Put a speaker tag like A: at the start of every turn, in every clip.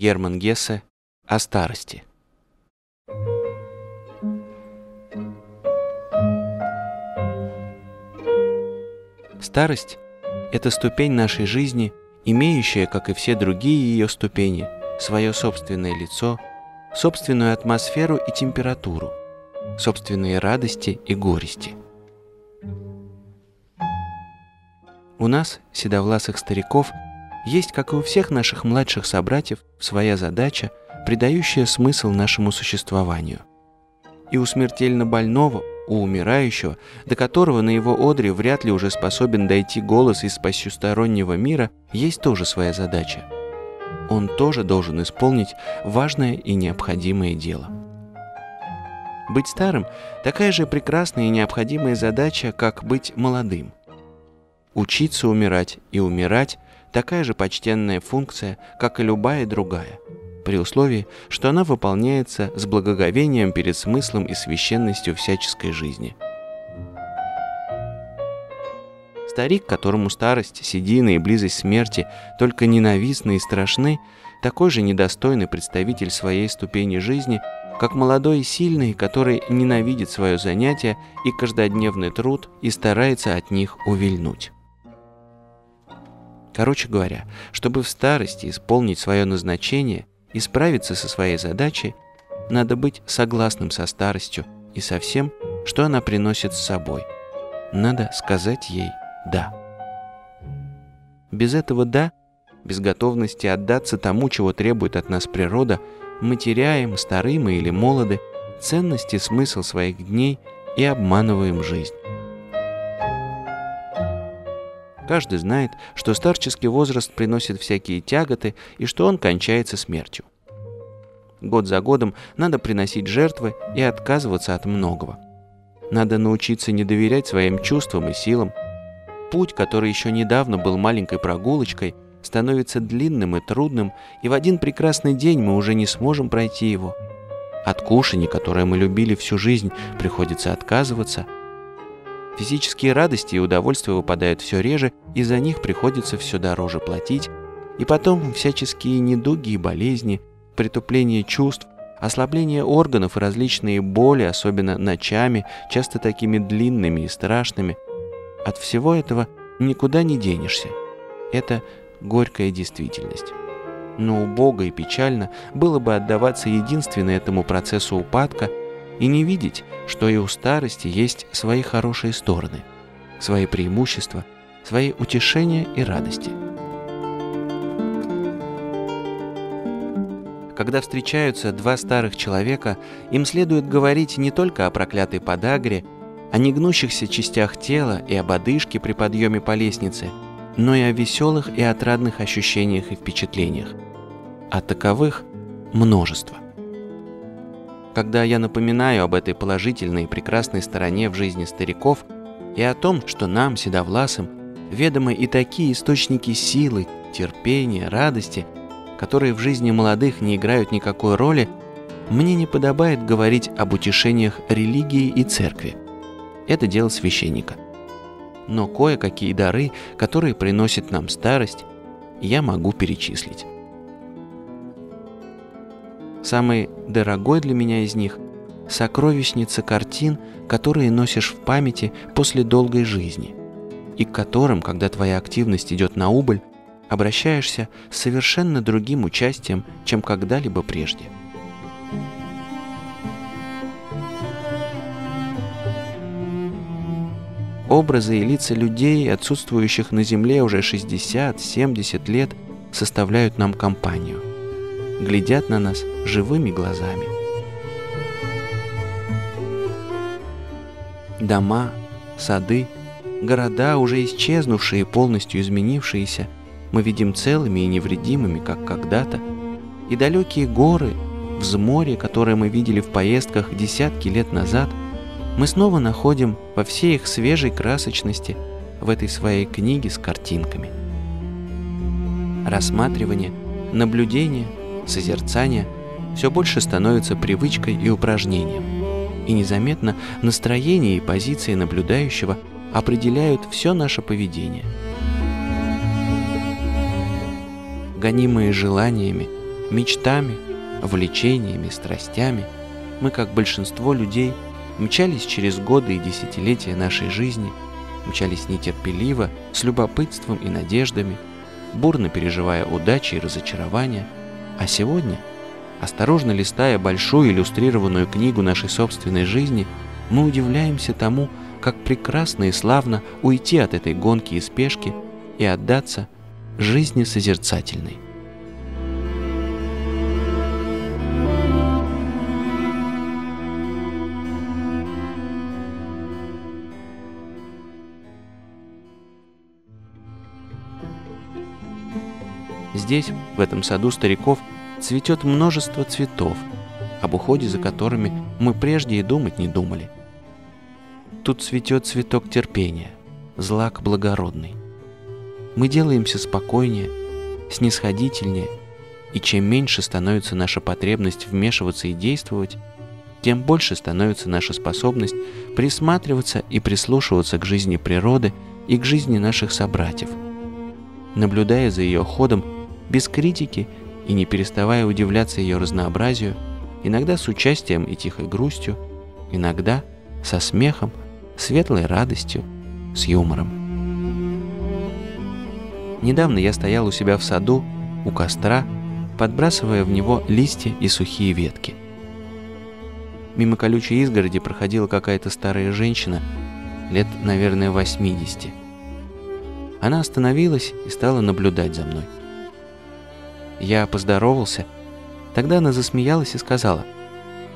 A: Герман Гессе о старости. Старость – это ступень нашей жизни, имеющая, как и все другие ее ступени, свое собственное лицо, собственную атмосферу и температуру, собственные радости и горести. У нас, седовласых стариков, есть, как и у всех наших младших собратьев, своя задача, придающая смысл нашему существованию. И у смертельно больного, у умирающего, до которого на его одре вряд ли уже способен дойти голос из посюстороннего мира, есть тоже своя задача. Он тоже должен исполнить важное и необходимое дело. Быть старым – такая же прекрасная и необходимая задача, как быть молодым. Учиться умирать и умирать – такая же почтенная функция, как и любая другая – при условии, что она выполняется с благоговением перед смыслом и священностью всяческой жизни. Старик, которому старость, седина и близость смерти только ненавистны и страшны, такой же недостойный представитель своей ступени жизни, как молодой и сильный, который ненавидит свое занятие и каждодневный труд и старается от них увильнуть. Короче говоря, чтобы в старости исполнить свое назначение, и справиться со своей задачей, надо быть согласным со старостью и со всем, что она приносит с собой. Надо сказать ей «да». Без этого «да», без готовности отдаться тому, чего требует от нас природа, мы теряем, стары мы или молоды, ценность и смысл своих дней и обманываем жизнь. Каждый знает, что старческий возраст приносит всякие тяготы и что он кончается смертью. Год за годом надо приносить жертвы и отказываться от многого. Надо научиться не доверять своим чувствам и силам. Путь, который еще недавно был маленькой прогулочкой, становится длинным и трудным, и в один прекрасный день мы уже не сможем пройти его. От кушаний, которое мы любили всю жизнь, приходится отказываться – Физические радости и удовольствия выпадают все реже, и за них приходится все дороже платить. И потом всяческие недуги и болезни, притупление чувств, ослабление органов и различные боли, особенно ночами, часто такими длинными и страшными. От всего этого никуда не денешься. Это горькая действительность. Но убого и печально было бы отдаваться единственно этому процессу упадка – и не видеть, что и у старости есть свои хорошие стороны, свои преимущества, свои утешения и радости. Когда встречаются два старых человека, им следует говорить не только о проклятой подагре, о негнущихся частях тела и об одышке при подъеме по лестнице, но и о веселых и отрадных ощущениях и впечатлениях. А таковых множество. Когда я напоминаю об этой положительной и прекрасной стороне в жизни стариков и о том, что нам, седовласым, ведомы и такие источники силы, терпения, радости, которые в жизни молодых не играют никакой роли, мне не подобает говорить об утешениях религии и церкви. Это дело священника. Но кое-какие дары, которые приносит нам старость, я могу перечислить. Самый дорогой для меня из них – сокровищница картин, которые носишь в памяти после долгой жизни, и к которым, когда твоя активность идет на убыль, обращаешься с совершенно другим участием, чем когда-либо прежде. Образы и лица людей, отсутствующих на Земле уже 60-70 лет, составляют нам компанию – глядят на нас живыми глазами. Дома, сады, города, уже исчезнувшие полностью изменившиеся, мы видим целыми и невредимыми, как когда-то, и далекие горы, взморье, которое мы видели в поездках десятки лет назад, мы снова находим во всей их свежей красочности в этой своей книге с картинками. Рассматривание, наблюдение – созерцание все больше становится привычкой и упражнением. И незаметно настроение и позиции наблюдающего определяют все наше поведение. Гонимые желаниями, мечтами, влечениями, страстями, мы, как большинство людей, мчались через годы и десятилетия нашей жизни, мчались нетерпеливо, с любопытством и надеждами, бурно переживая удачи и разочарования, а сегодня, осторожно листая большую иллюстрированную книгу нашей собственной жизни, мы удивляемся тому, как прекрасно и славно уйти от этой гонки и спешки и отдаться жизни созерцательной. Здесь, в этом саду стариков, цветет множество цветов, об уходе за которыми мы прежде и думать не думали. Тут цветет цветок терпения, злак благородный. Мы делаемся спокойнее, снисходительнее, и чем меньше становится наша потребность вмешиваться и действовать, тем больше становится наша способность присматриваться и прислушиваться к жизни природы и к жизни наших собратьев. Наблюдая за ее ходом, без критики и не переставая удивляться ее разнообразию, иногда с участием и тихой грустью, иногда со смехом, светлой радостью, с юмором. Недавно я стоял у себя в саду, у костра, подбрасывая в него листья и сухие ветки. Мимо колючей изгороди проходила какая-то старая женщина, лет, наверное, 80. Она остановилась и стала наблюдать за мной. Я поздоровался. Тогда она засмеялась и сказала,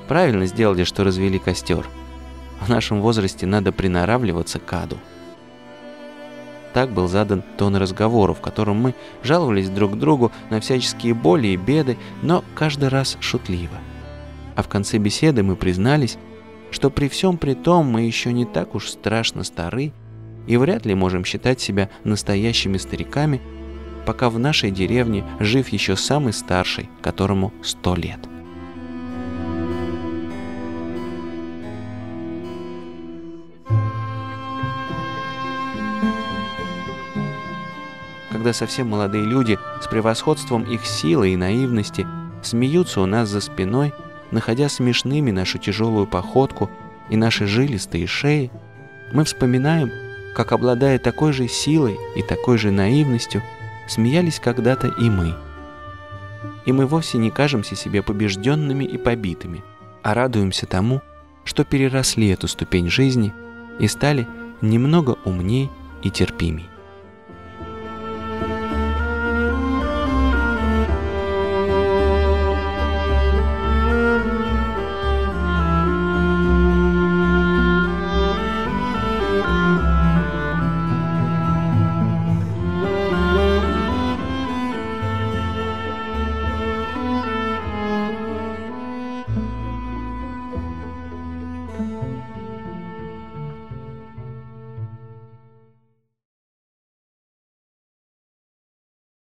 A: «Правильно сделали, что развели костер. В нашем возрасте надо приноравливаться к аду». Так был задан тон разговора, в котором мы жаловались друг другу на всяческие боли и беды, но каждый раз шутливо. А в конце беседы мы признались, что при всем при том мы еще не так уж страшно стары и вряд ли можем считать себя настоящими стариками, пока в нашей деревне жив еще самый старший, которому сто лет. Когда совсем молодые люди с превосходством их силы и наивности смеются у нас за спиной, находя смешными нашу тяжелую походку и наши жилистые шеи, мы вспоминаем, как обладая такой же силой и такой же наивностью, смеялись когда-то и мы. И мы вовсе не кажемся себе побежденными и побитыми, а радуемся тому, что переросли эту ступень жизни и стали немного умней и терпимей.